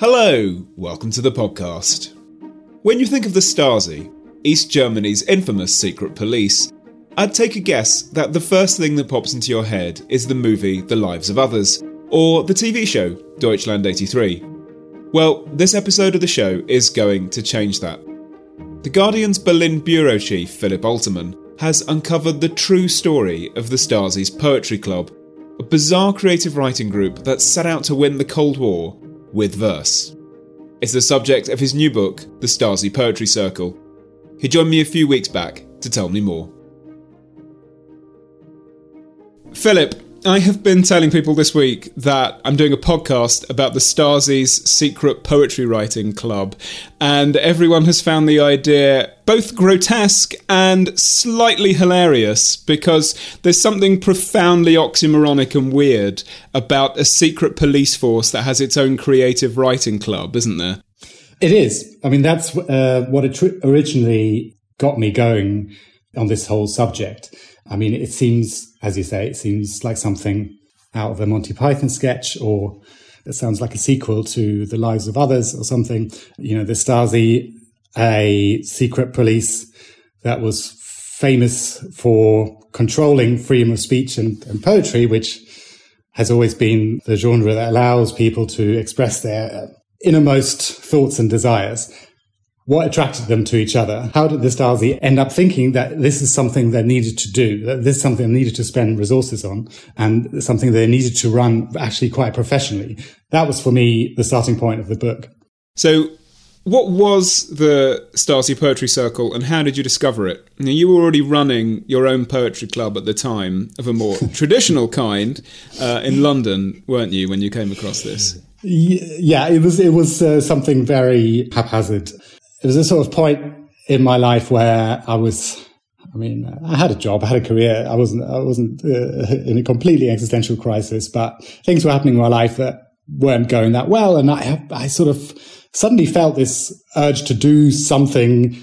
Hello, welcome to the podcast. When you think of the Stasi, East Germany's infamous secret police, I'd take a guess that the first thing that pops into your head is the movie The Lives of Others, or the TV show Deutschland 83. Well, this episode of the show is going to change that. The Guardian's Berlin bureau chief, Philip Oltermann, has uncovered the true story of the Stasi's Poetry Club, a bizarre creative writing group that set out to win the Cold War with verse. It's the subject of his new book, The Stasi Poetry Circle. He joined me a few weeks back to tell me more. Philip, I have been telling people this week that I'm doing a podcast about the Stasi's secret poetry writing club, and everyone has found the idea both grotesque and slightly hilarious because there's something profoundly oxymoronic and weird about a secret police force that has its own creative writing club, isn't there? It is. I mean, that's uh, what originally got me going on this whole subject. I mean, it seems, as you say, it seems like something out of a Monty Python sketch or it sounds like a sequel to The Lives of Others or something. You know, the Stasi, a secret police that was famous for controlling freedom of speech and, and poetry, which has always been the genre that allows people to express their innermost thoughts and desires what attracted them to each other? How did the Stasi end up thinking that this is something they needed to do, that this is something they needed to spend resources on, and something they needed to run actually quite professionally? That was for me the starting point of the book. So, what was the Stasi Poetry Circle and how did you discover it? Now, you were already running your own poetry club at the time of a more traditional kind uh, in London, weren't you, when you came across this? Yeah, it was it was uh, something very haphazard it was a sort of point in my life where I was, I mean, I had a job, I had a career. I wasn't, I wasn't uh, in a completely existential crisis, but things were happening in my life that weren't going that well. And I, I sort of suddenly felt this urge to do something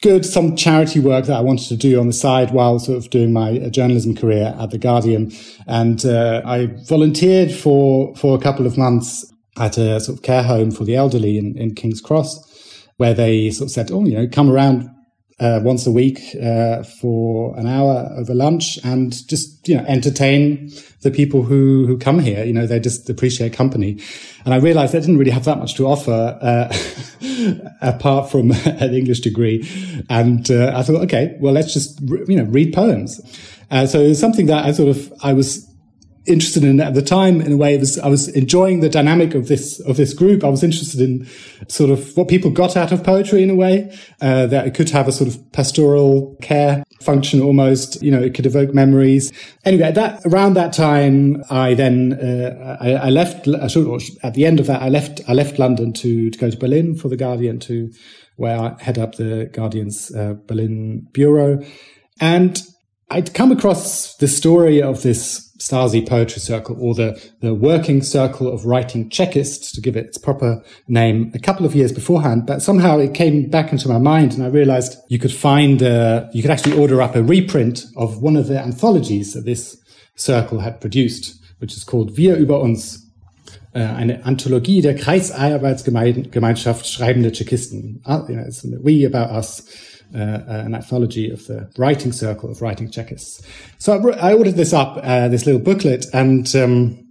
good, some charity work that I wanted to do on the side while sort of doing my uh, journalism career at the Guardian. And uh, I volunteered for for a couple of months at a sort of care home for the elderly in, in King's Cross where they sort of said, oh, you know, come around uh, once a week uh, for an hour over lunch and just you know entertain the people who who come here. You know, they just appreciate company. And I realized they didn't really have that much to offer uh, apart from an English degree. And uh, I thought, okay, well, let's just you know read poems. Uh, so it was something that I sort of I was interested in at the time in a way was I was enjoying the dynamic of this of this group. I was interested in sort of what people got out of poetry in a way uh, that it could have a sort of pastoral care function almost. You know, it could evoke memories. Anyway, that around that time, I then uh, I, I, left. At the end of that, I left. I left London to to go to Berlin for the Guardian to where I head up the Guardian's uh, Berlin bureau, and I'd come across the story of this Stasi Poetry Circle or the, the Working Circle of Writing Chekists, to give it its proper name, a couple of years beforehand. But somehow it came back into my mind and I realized you could find, a, you could actually order up a reprint of one of the anthologies that this circle had produced, which is called Wir über uns, äh, eine Anthologie der Kreisarbeitsgemeinschaft schreibende Tschekisten. Uh, you know, it's we about us uh, uh, an anthology of the writing circle of writing Chekists. So I, I ordered this up, uh, this little booklet, and um,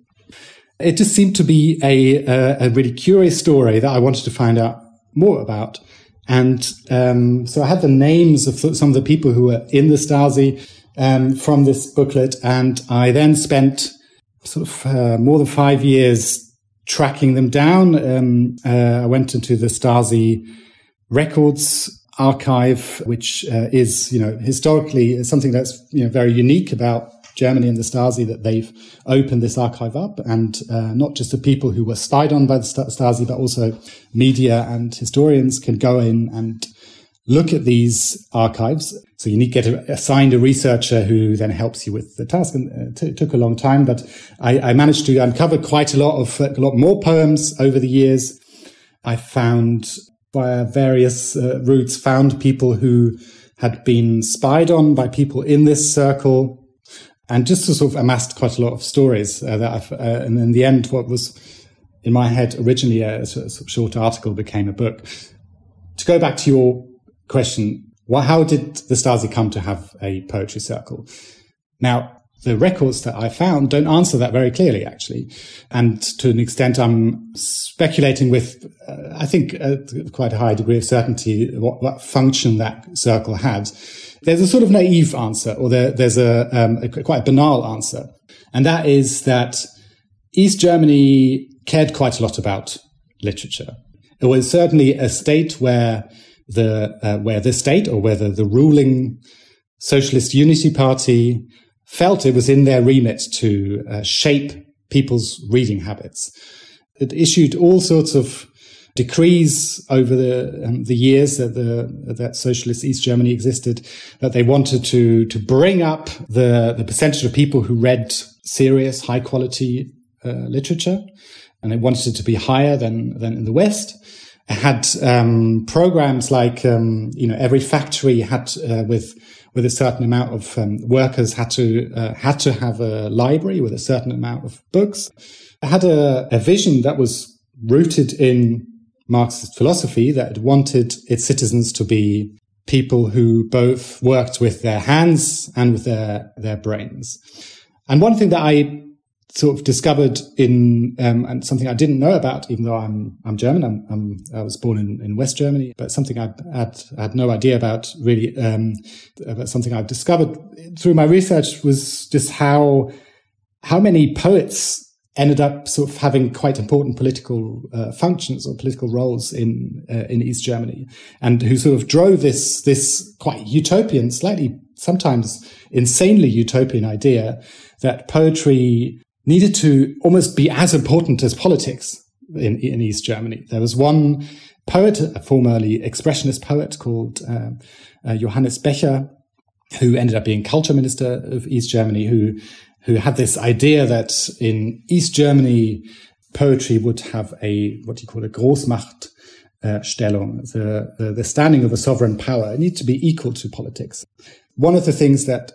it just seemed to be a, a, a, really curious story that I wanted to find out more about. And um, so I had the names of some of the people who were in the Stasi um, from this booklet, and I then spent sort of uh, more than five years tracking them down. Um, uh, I went into the Stasi records archive, which uh, is, you know, historically something that's, you know, very unique about Germany and the Stasi that they've opened this archive up and uh, not just the people who were spied on by the Stasi, but also media and historians can go in and look at these archives. So you need to get assigned a researcher who then helps you with the task. And uh, it took a long time, but I, I, managed to uncover quite a lot of, a lot more poems over the years. I found via various uh, routes found people who had been spied on by people in this circle and just to sort of amassed quite a lot of stories uh, that I've, uh, and in the end, what was in my head, originally a, a sort of short article became a book. To go back to your question, well, how did the Stasi come to have a poetry circle? Now, the records that I found don't answer that very clearly, actually. And to an extent, I'm speculating with, uh, I think, quite a high degree of certainty what, what, function that circle had. There's a sort of naive answer, or there, there's a, um, a quite banal answer. And that is that East Germany cared quite a lot about literature. It was certainly a state where the, uh, where the state or whether the ruling Socialist Unity Party felt it was in their remit to uh, shape people's reading habits. It issued all sorts of decrees over the um, the years that the that socialist East Germany existed that they wanted to to bring up the the percentage of people who read serious high quality uh, literature and they wanted it to be higher than than in the West. It had um, programs like um, you know every factory had uh, with with a certain amount of um, workers had to uh, had to have a library with a certain amount of books. It had a, a vision that was rooted in Marxist philosophy that wanted its citizens to be people who both worked with their hands and with their their brains. And one thing that I sort of discovered in um, and something I didn't know about, even though I'm I'm German. I'm, I'm i was born in, in West Germany, but something I had had no idea about really. Um, about something I've discovered through my research was just how how many poets ended up sort of having quite important political uh, functions or political roles in uh, in East Germany, and who sort of drove this this quite utopian, slightly sometimes insanely utopian idea that poetry needed to almost be as important as politics in, in East Germany. There was one poet, a formerly expressionist poet called uh, uh, Johannes Becher, who ended up being culture minister of East Germany, who who had this idea that in East Germany, poetry would have a what do you call a Großmacht uh, Stellung, the, the, the standing of a sovereign power. It needs to be equal to politics. One of the things that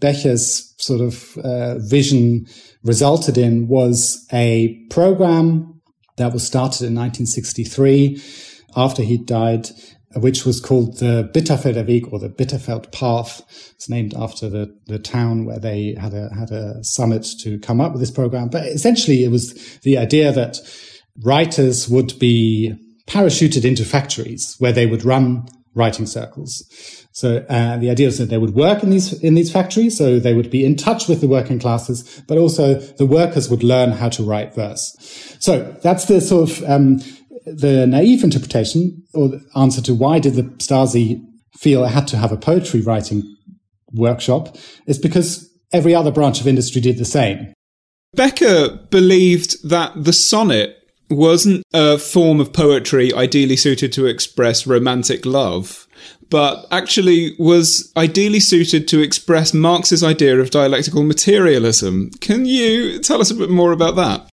Becher's sort of uh, vision resulted in was a program that was started in 1963 after he died, which was called the Bitterfelder Weg or the Bitterfeld Path. It's named after the, the town where they had a, had a summit to come up with this program. But essentially it was the idea that writers would be parachuted into factories where they would run writing circles. So uh, the idea is that they would work in these in these factories, so they would be in touch with the working classes, but also the workers would learn how to write verse. So that's the sort of um, the naive interpretation or answer to why did the Stasi feel it had to have a poetry writing workshop is because every other branch of industry did the same. Becher believed that the sonnet wasn't a form of poetry ideally suited to express romantic love, but actually was ideally suited to express Marx's idea of dialectical materialism. Can you tell us a bit more about that?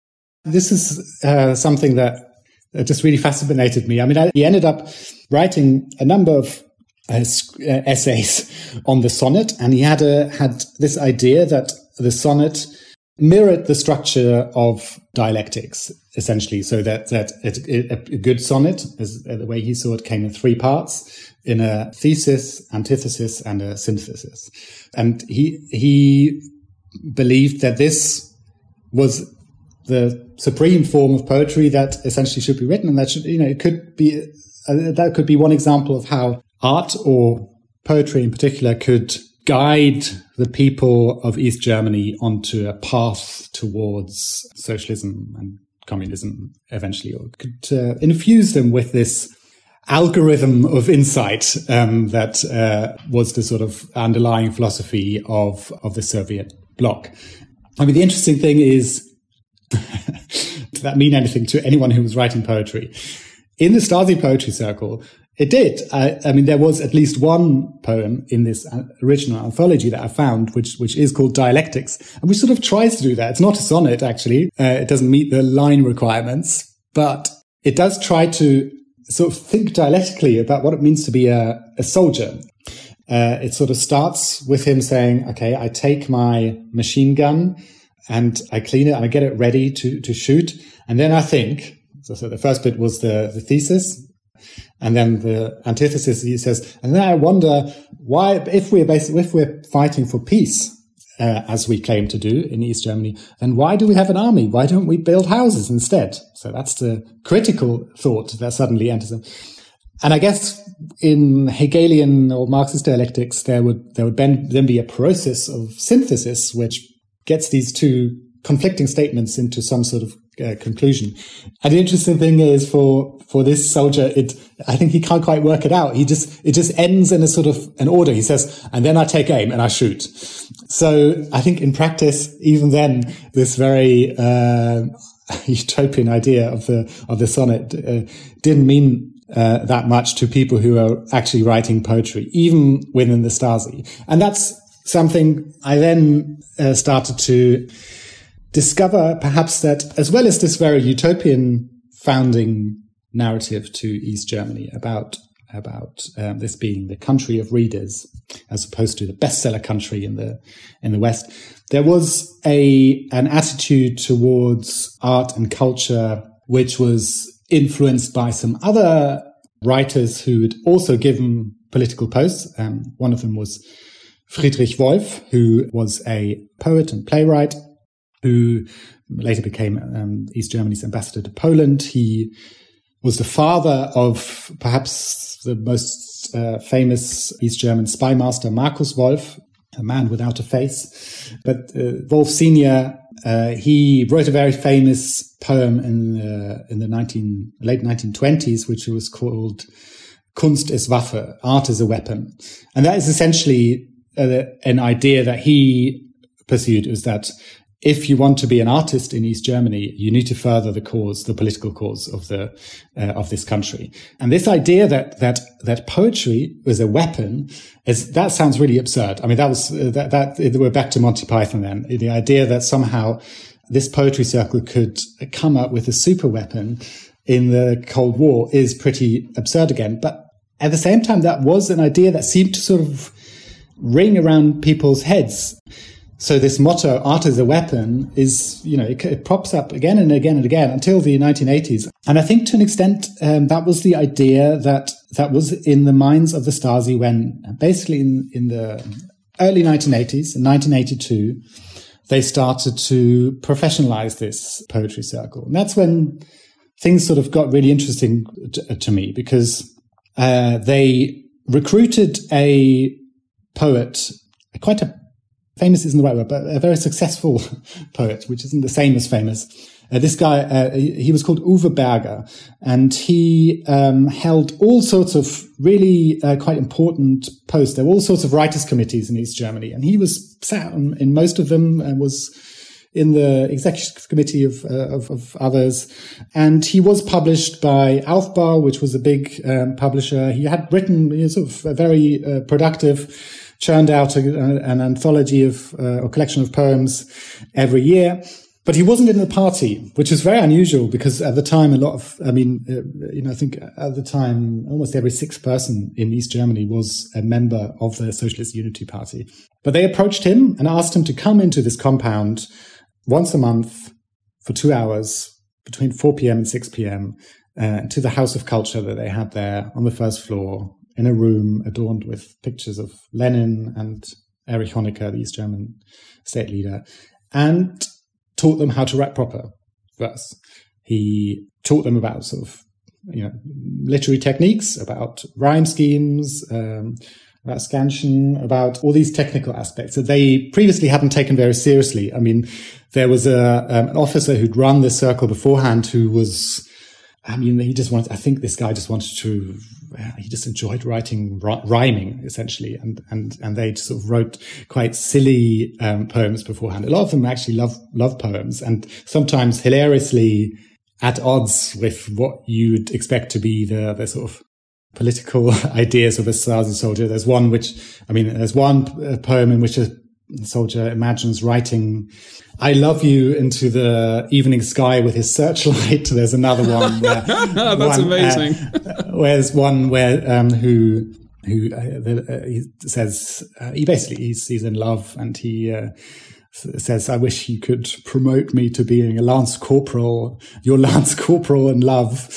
This is uh, something that just really fascinated me. I mean, I, he ended up writing a number of uh, uh, essays on the sonnet, and he had a, had this idea that the sonnet mirrored the structure of dialectics essentially so that that it, it, a good sonnet as the way he saw it came in three parts in a thesis antithesis and a synthesis. And he he believed that this was the supreme form of poetry that essentially should be written and that should you know it could be uh, that could be one example of how art or poetry in particular could guide the people of East Germany onto a path towards socialism and communism eventually, or could uh, infuse them with this algorithm of insight um, that uh, was the sort of underlying philosophy of of the Soviet bloc. I mean, the interesting thing is, does that mean anything to anyone who was writing poetry? In the Stasi poetry circle, it did. I, I, mean, there was at least one poem in this original anthology that I found, which which is called Dialectics, and which sort of tries to do that. It's not a sonnet, actually. Uh, it doesn't meet the line requirements, but it does try to sort of think dialectically about what it means to be a, a soldier. Uh, it sort of starts with him saying, "Okay, I take my machine gun." and I clean it and I get it ready to, to shoot. And then I think, so, so the first bit was the, the thesis. And then the antithesis, he says, and then I wonder why, if we're basically, if we're fighting for peace, uh, as we claim to do in East Germany, then why do we have an army? Why don't we build houses instead? So that's the critical thought that suddenly enters them. And I guess in Hegelian or Marxist dialectics, there would there would then be a process of synthesis which gets these two conflicting statements into some sort of uh, conclusion. And the interesting thing is for for this soldier, it I think he can't quite work it out. He just it just ends in a sort of an order. He says, and then I take aim and I shoot. So I think in practice, even then, this very uh, utopian idea of the of the sonnet uh, didn't mean uh, that much to people who are actually writing poetry, even within the Stasi. And that's something I then uh, started to discover perhaps that as well as this very utopian founding narrative to East Germany about about um, this being the country of readers as opposed to the bestseller country in the in the West, there was a an attitude towards art and culture which was influenced by some other writers who had also given political posts. Um, one of them was Friedrich Wolf, who was a poet and playwright who later became um, East Germany's ambassador to Poland. He was the father of perhaps the most uh, famous East German spy master, Markus Wolf, a man without a face. But uh, Wolf Senior, uh, he wrote a very famous poem in the, in the 19, late 1920s, which was called Kunst ist Waffe, art is a weapon. And that is essentially uh, an idea that he pursued was that if you want to be an artist in East Germany, you need to further the cause, the political cause of the uh, of this country. And this idea that that that poetry was a weapon is that sounds really absurd. I mean, that was uh, that that we're back to Monty Python then. The idea that somehow this poetry circle could come up with a super weapon in the Cold War is pretty absurd again. But at the same time, that was an idea that seemed to sort of ring around people's heads. So this motto, art is a weapon, is, you know, it, it, pops up again and again and again until the 1980s. And I think to an extent, um, that was the idea that, that was in the minds of the Stasi when basically in, in the early 1980s, in 1982, they started to professionalize this poetry circle. And that's when things sort of got really interesting to, to me because, uh, they recruited a poet, quite a famous isn't the right word, but a very successful poet, which isn't the same as famous. Uh, this guy, uh, he was called Uwe Berger, and he um, held all sorts of really uh, quite important posts. There were all sorts of writers' committees in East Germany, and he was sat in most of them and was in the executive committee of, uh, of, of, others. And he was published by Aufbau, which was a big um, publisher. He had written you know, sort of a very uh, productive churned out a, an anthology of uh, or collection of poems every year. But he wasn't in the party, which is very unusual because at the time, a lot of, I mean, uh, you know, I think at the time, almost every sixth person in East Germany was a member of the Socialist Unity Party. But they approached him and asked him to come into this compound once a month for two hours between 4 p.m. and 6 p.m. Uh, to the House of Culture that they had there on the first floor in a room adorned with pictures of Lenin and Erich Honecker, the East German state leader, and taught them how to write proper verse. He taught them about sort of you know literary techniques, about rhyme schemes, um, about scansion, about all these technical aspects that they previously hadn't taken very seriously. I mean, there was a um, an officer who'd run this circle beforehand who was I mean, he just wanted, I think this guy just wanted to, he just enjoyed writing, rhyming essentially. And, and, and they sort of wrote quite silly um, poems beforehand. A lot of them actually love, love poems and sometimes hilariously at odds with what you'd expect to be the, the sort of political ideas of a Stasi soldier. There's one which, I mean, there's one poem in which a soldier imagines writing I love you into the evening sky with his searchlight. There's another one. Where That's one, amazing. Uh, where's one where um, who who uh, the, uh, he says uh, he basically he's, he's in love and he uh, says, I wish you could promote me to being a Lance Corporal, your Lance Corporal in love.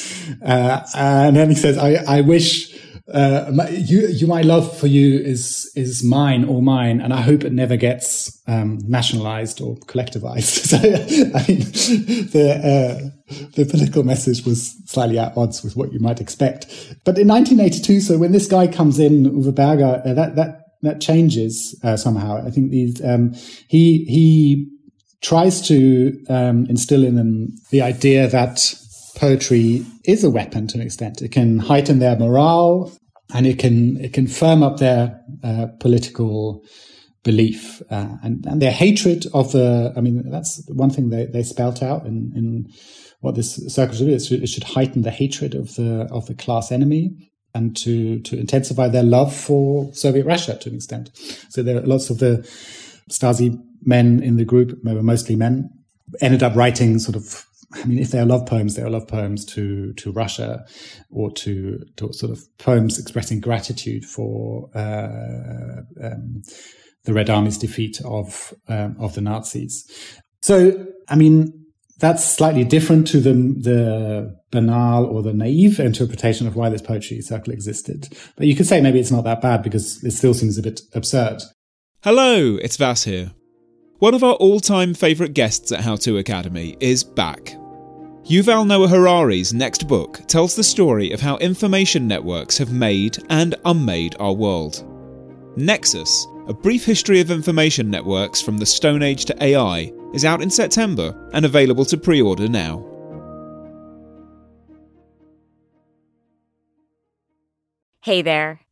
Uh, and then he says, I, I wish, uh, my, you, you, my love for you is, is mine or mine. And I hope it never gets, um, nationalized or collectivized. so, I mean, the, uh, the political message was slightly at odds with what you might expect. But in 1982, so when this guy comes in, Uwe Berger, uh, that, that, that changes uh, somehow. I think these um, he he tries to um, instill in them the idea that poetry is a weapon to an extent. It can heighten their morale and it can it can firm up their uh, political belief uh, and, and their hatred of the. I mean, that's one thing they they spelt out in in what this circle should do. It should heighten the hatred of the of the class enemy and to, to intensify their love for Soviet Russia to an extent. So there are lots of the Stasi men in the group, mostly men, ended up writing sort of I mean, if they are love poems, they are love poems to to Russia, or to, to sort of poems expressing gratitude for uh, um, the Red Army's defeat of um, of the Nazis. So, I mean, that's slightly different to the, the banal or the naive interpretation of why this poetry circle existed. But you could say maybe it's not that bad because it still seems a bit absurd. Hello, it's Vas here. One of our all time favourite guests at How To Academy is back. Yuval Noah Harari's next book tells the story of how information networks have made and unmade our world. Nexus, a brief history of information networks from the Stone Age to AI, is out in September and available to pre order now. Hey there,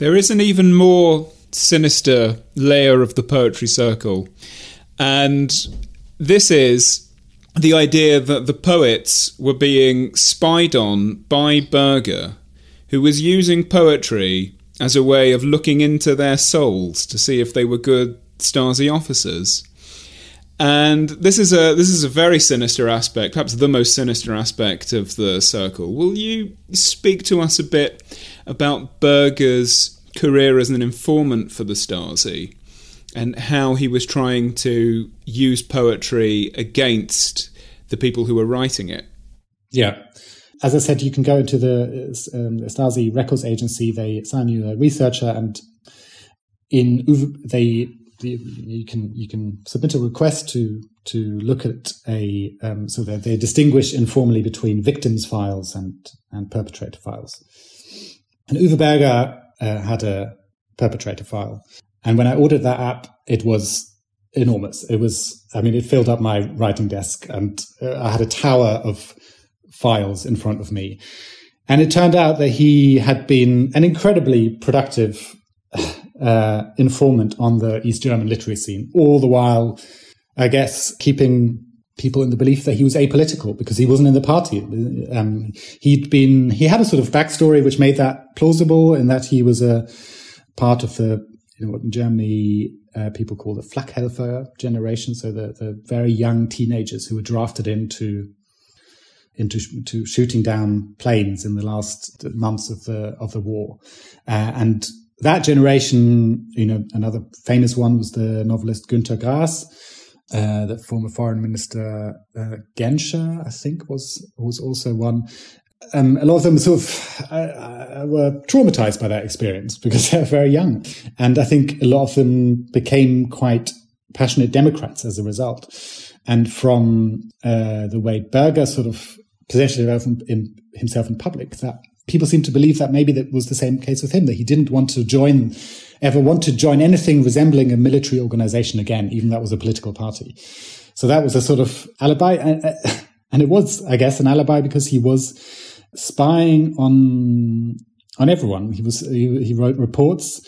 There is an even more sinister layer of the poetry circle. And this is the idea that the poets were being spied on by Berger, who was using poetry as a way of looking into their souls to see if they were good Stasi officers. And this is a this is a very sinister aspect, perhaps the most sinister aspect of the circle. Will you speak to us a bit about Berger's career as an informant for the Stasi and how he was trying to use poetry against the people who were writing it. Yeah. As I said, you can go into the um, Stasi records agency, they assign you a researcher, and in they you can you can submit a request to to look at a um, so that they distinguish informally between victims files and and perpetrator files. And Uwe Berger uh, had a perpetrator file. And when I ordered that app, it was enormous. It was, I mean, it filled up my writing desk and uh, I had a tower of files in front of me. And it turned out that he had been an incredibly productive uh, informant on the East German literary scene, all the while, I guess, keeping people in the belief that he was apolitical because he wasn't in the party. Um, he'd been, he had a sort of backstory which made that plausible in that he was a part of the, you know, what in Germany uh, people call the Flakhelfer generation. So the, the very young teenagers who were drafted into, into to shooting down planes in the last months of the, of the war. Uh, and that generation, you know, another famous one was the novelist Günter Grass uh, the former foreign minister uh, Genscher, I think, was was also one. Um, a lot of them sort of uh, were traumatized by that experience because they're very young, and I think a lot of them became quite passionate Democrats as a result. And from uh, the way Berger sort of positioned himself in public, that people seem to believe that maybe that was the same case with him, that he didn't want to join ever want to join anything resembling a military organization again, even that was a political party. So that was a sort of alibi. And, and it was, I guess, an alibi because he was spying on, on everyone. He was, he, he wrote reports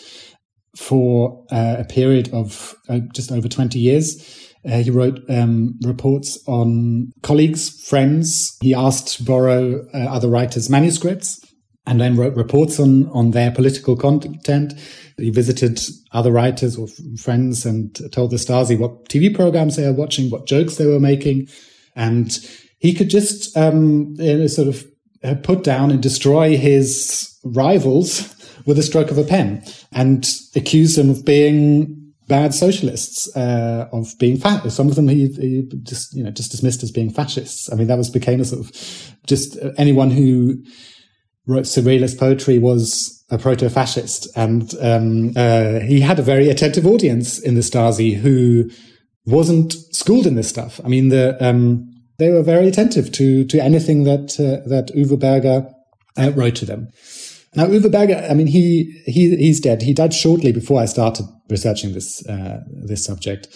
for uh, a period of uh, just over 20 years. Uh, he wrote um, reports on colleagues, friends. He asked to borrow uh, other writers' manuscripts and then wrote reports on, on their political content. He visited other writers or friends and told the Stasi what TV programs they were watching, what jokes they were making. And he could just um, sort of uh, put down and destroy his rivals with a stroke of a pen and accuse them of being bad socialists, uh, of being fat. Some of them he, he, just you know just dismissed as being fascists. I mean, that was became a sort of just anyone who wrote surrealist poetry was a proto-fascist, and um, uh, he had a very attentive audience in the Stasi who wasn't schooled in this stuff. I mean, the um, they were very attentive to to anything that uh, that Uwe Berger uh, wrote to them. Now, Uwe Berger, I mean, he he he's dead. He died shortly before I started researching this uh, this subject,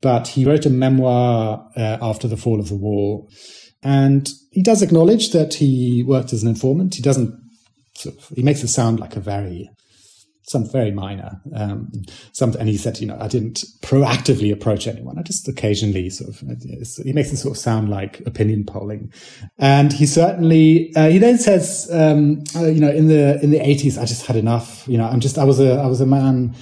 but he wrote a memoir uh, after the fall of the wall, and he does acknowledge that he worked as an informant. He doesn't. Sort of, he makes it sound like a very some very minor. Um, some, and he said, you know, I didn't proactively approach anyone. I just occasionally sort of, he makes it sort of sound like opinion polling. And he certainly, uh, he then says, um, uh, you know, in the, in the eighties, I just had enough, you know, I'm just, I was a, I was a man,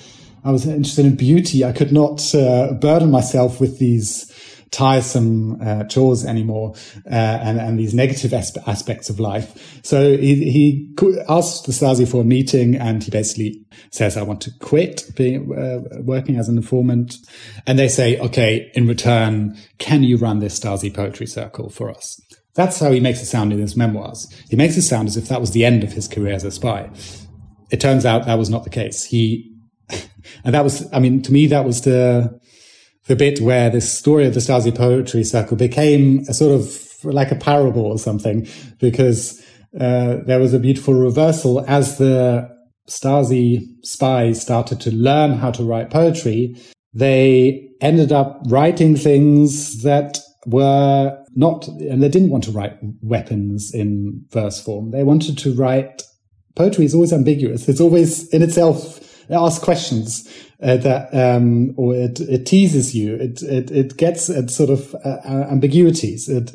I was interested in beauty. I could not uh, burden myself with these, tiresome uh, chores anymore uh, and, and these negative aspe- aspects of life. So he, he asked the Stasi for a meeting and he basically says, I want to quit being, uh, working as an informant. And they say, okay, in return, can you run this Stasi poetry circle for us? That's how he makes it sound in his memoirs. He makes it sound as if that was the end of his career as a spy. It turns out that was not the case. He, and that was, I mean, to me, that was the, the bit where this story of the Stasi Poetry Circle became a sort of like a parable or something, because uh, there was a beautiful reversal as the Stasi spies started to learn how to write poetry. They ended up writing things that were not, and they didn't want to write weapons in verse form. They wanted to write poetry is always ambiguous. It's always in itself, it asks questions uh, that um, or it, it teases you. It it it gets at sort of uh, uh, ambiguities. It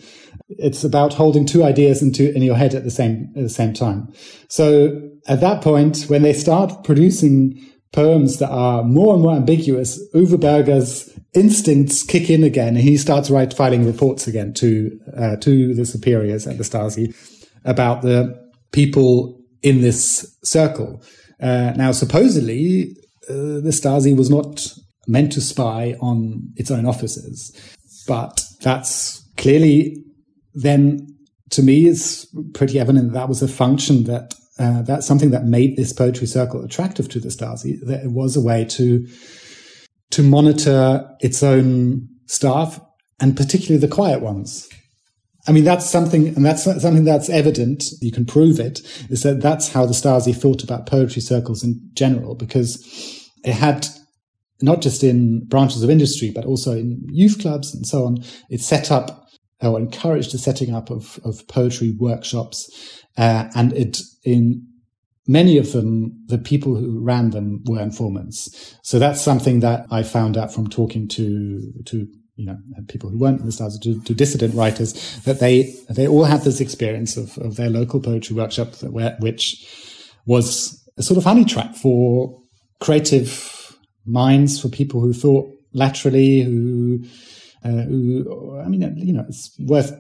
it's about holding two ideas into in your head at the same at the same time. So at that point, when they start producing poems that are more and more ambiguous, Uwe Berger's instincts kick in again, and he starts write filing reports again to uh, to the superiors at the Stasi about the people in this circle. Uh, now, supposedly, uh, the Stasi was not meant to spy on its own officers. But that's clearly then, to me, it's pretty evident that, that was a function that uh, that's something that made this poetry circle attractive to the Stasi. That it was a way to to monitor its own staff and particularly the quiet ones. I mean, that's something, and that's something that's evident. You can prove it. Is that that's how the Stasi thought about poetry circles in general, because it had not just in branches of industry, but also in youth clubs and so on. It set up or encouraged the setting up of, of poetry workshops, uh, and it in many of them, the people who ran them were informants. So that's something that I found out from talking to to you know, people who weren't in the Stasi, to, to, dissident writers, that they they all had this experience of, of their local poetry workshop, that which was a sort of honey trap for creative minds, for people who thought laterally, who, uh, who I mean, you know, it's worth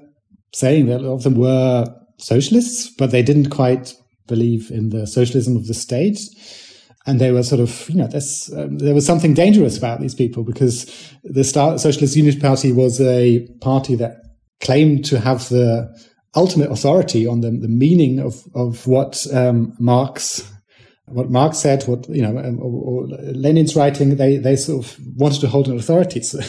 saying that a lot of them were socialists, but they didn't quite believe in the socialism of the state and they were sort of, you know, um, there was something dangerous about these people because the Star- Socialist Unity Party was a party that claimed to have the ultimate authority on the, the meaning of, of what um, Marx what Marx said, what you know, um, or, or, Lenin's writing, they they sort of wanted to hold an authority, so,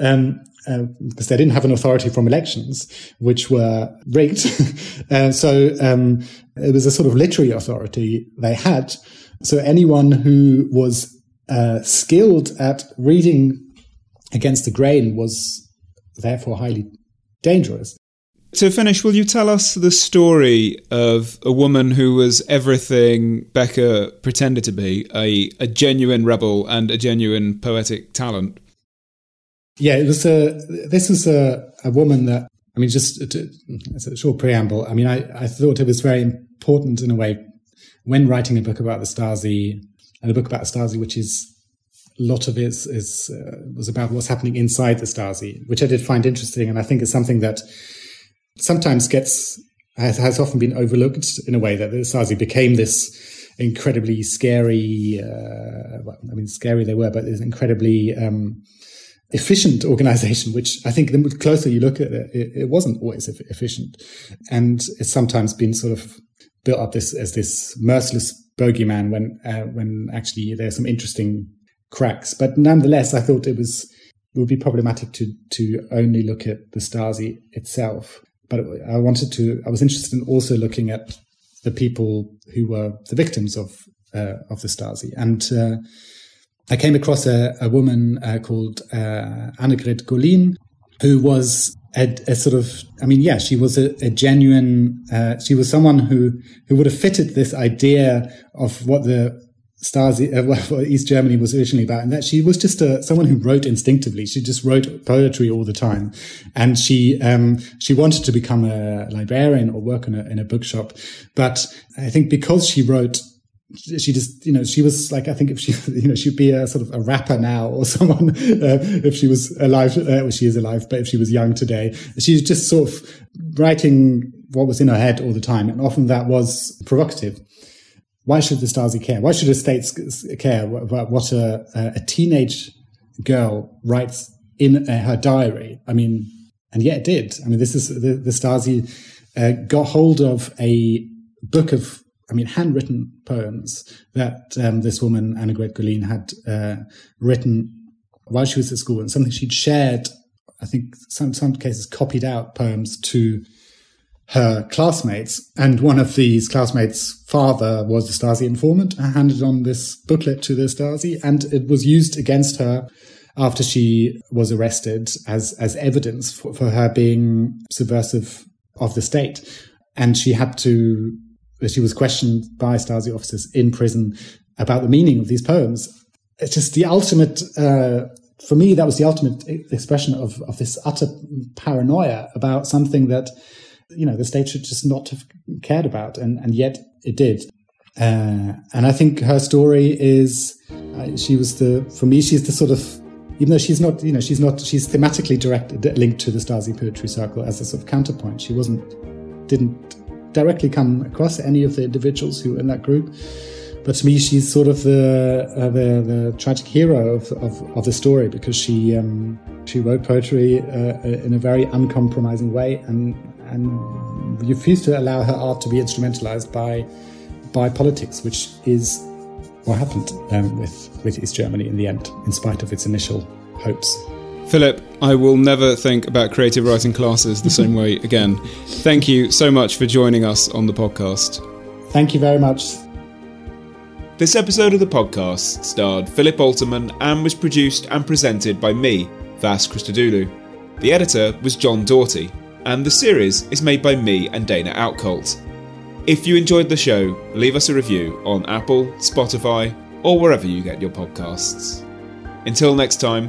um, uh, because they didn't have an authority from elections, which were rigged. uh, so um, it was a sort of literary authority they had, so anyone who was uh, skilled at reading against the grain was therefore highly dangerous. To finish, will you tell us the story of a woman who was everything Berger pretended to be a, a genuine rebel and a genuine poetic talent? Yeah, it was a. This was a, a woman that I mean, just to, as a short preamble. I mean, I, I thought it was very important in a way when writing a book about the Stasi and a book about the Stasi, which is a lot of it is, is uh, was about what's happening inside the Stasi, which I did find interesting, and I think it's something that sometimes gets has, has often been overlooked in a way that the Stasi became this incredibly scary. Uh, well, I mean, scary they were, but this incredibly um, efficient organization, which I think the closer you look at it, it, it wasn't always efficient, and it's sometimes been sort of built up this as this merciless bogeyman when uh, when actually there's some interesting cracks. But nonetheless, I thought it was it would be problematic to to only look at the Stasi itself. But I wanted to. I was interested in also looking at the people who were the victims of uh, of the Stasi, and uh, I came across a, a woman uh, called uh, Annegret Gollin, who was a, a, sort of, I mean, yeah, she was a, a genuine, uh, she was someone who, who would have fitted this idea of what the Stasi, uh, East Germany was originally about, and that she was just a, someone who wrote instinctively. She just wrote poetry all the time, and she um, she wanted to become a librarian or work in a in a bookshop, but I think because she wrote she just, you know, she was like, I think if she, you know, she'd be a sort of a rapper now or someone, uh, if she was alive, uh, well, she is alive, but if she was young today, she's just sort of writing what was in her head all the time. And often that was provocative. Why should the Stasi care? Why should the states care about what a, a teenage girl writes in uh, her diary? I mean, and yet it did. I mean, this is the, the Stasi uh, got hold of a book of I mean, handwritten poems that um, this woman, Annegret Gollin, had uh, written while she was at school and something she'd shared, I think some, some cases copied out poems to her classmates. And one of these classmates' father was a Stasi informant, I handed on this booklet to the Stasi and it was used against her after she was arrested as, as evidence for, for her being subversive of the state. And she had to she was questioned by Stasi officers in prison about the meaning of these poems. It's just the ultimate, uh, for me, that was the ultimate expression of, of this utter paranoia about something that, you know, the state should just not have cared about. And, and yet it did. Uh, and I think her story is, uh, she was the, for me, she's the sort of, even though she's not, you know, she's not, she's thematically directed, linked to the Stasi Poetry Circle as a sort of counterpoint. She wasn't, didn't directly come across any of the individuals who were in that group. But to me, she's sort of the uh, the, the, tragic hero of, of, of, the story because she um, she wrote poetry uh, in a very uncompromising way and and refused to allow her art to be instrumentalized by by politics, which is what happened um, with with East Germany in the end, in spite of its initial hopes. Philip, I will never think about creative writing classes the same way again. Thank you so much for joining us on the podcast. Thank you very much. This episode of the podcast starred Philip Oltermann and was produced and presented by me, Vas Christodoulou. The editor was John Doughty, and the series is made by me and Dana Outcolt. If you enjoyed the show, leave us a review on Apple, Spotify, or wherever you get your podcasts. Until next time,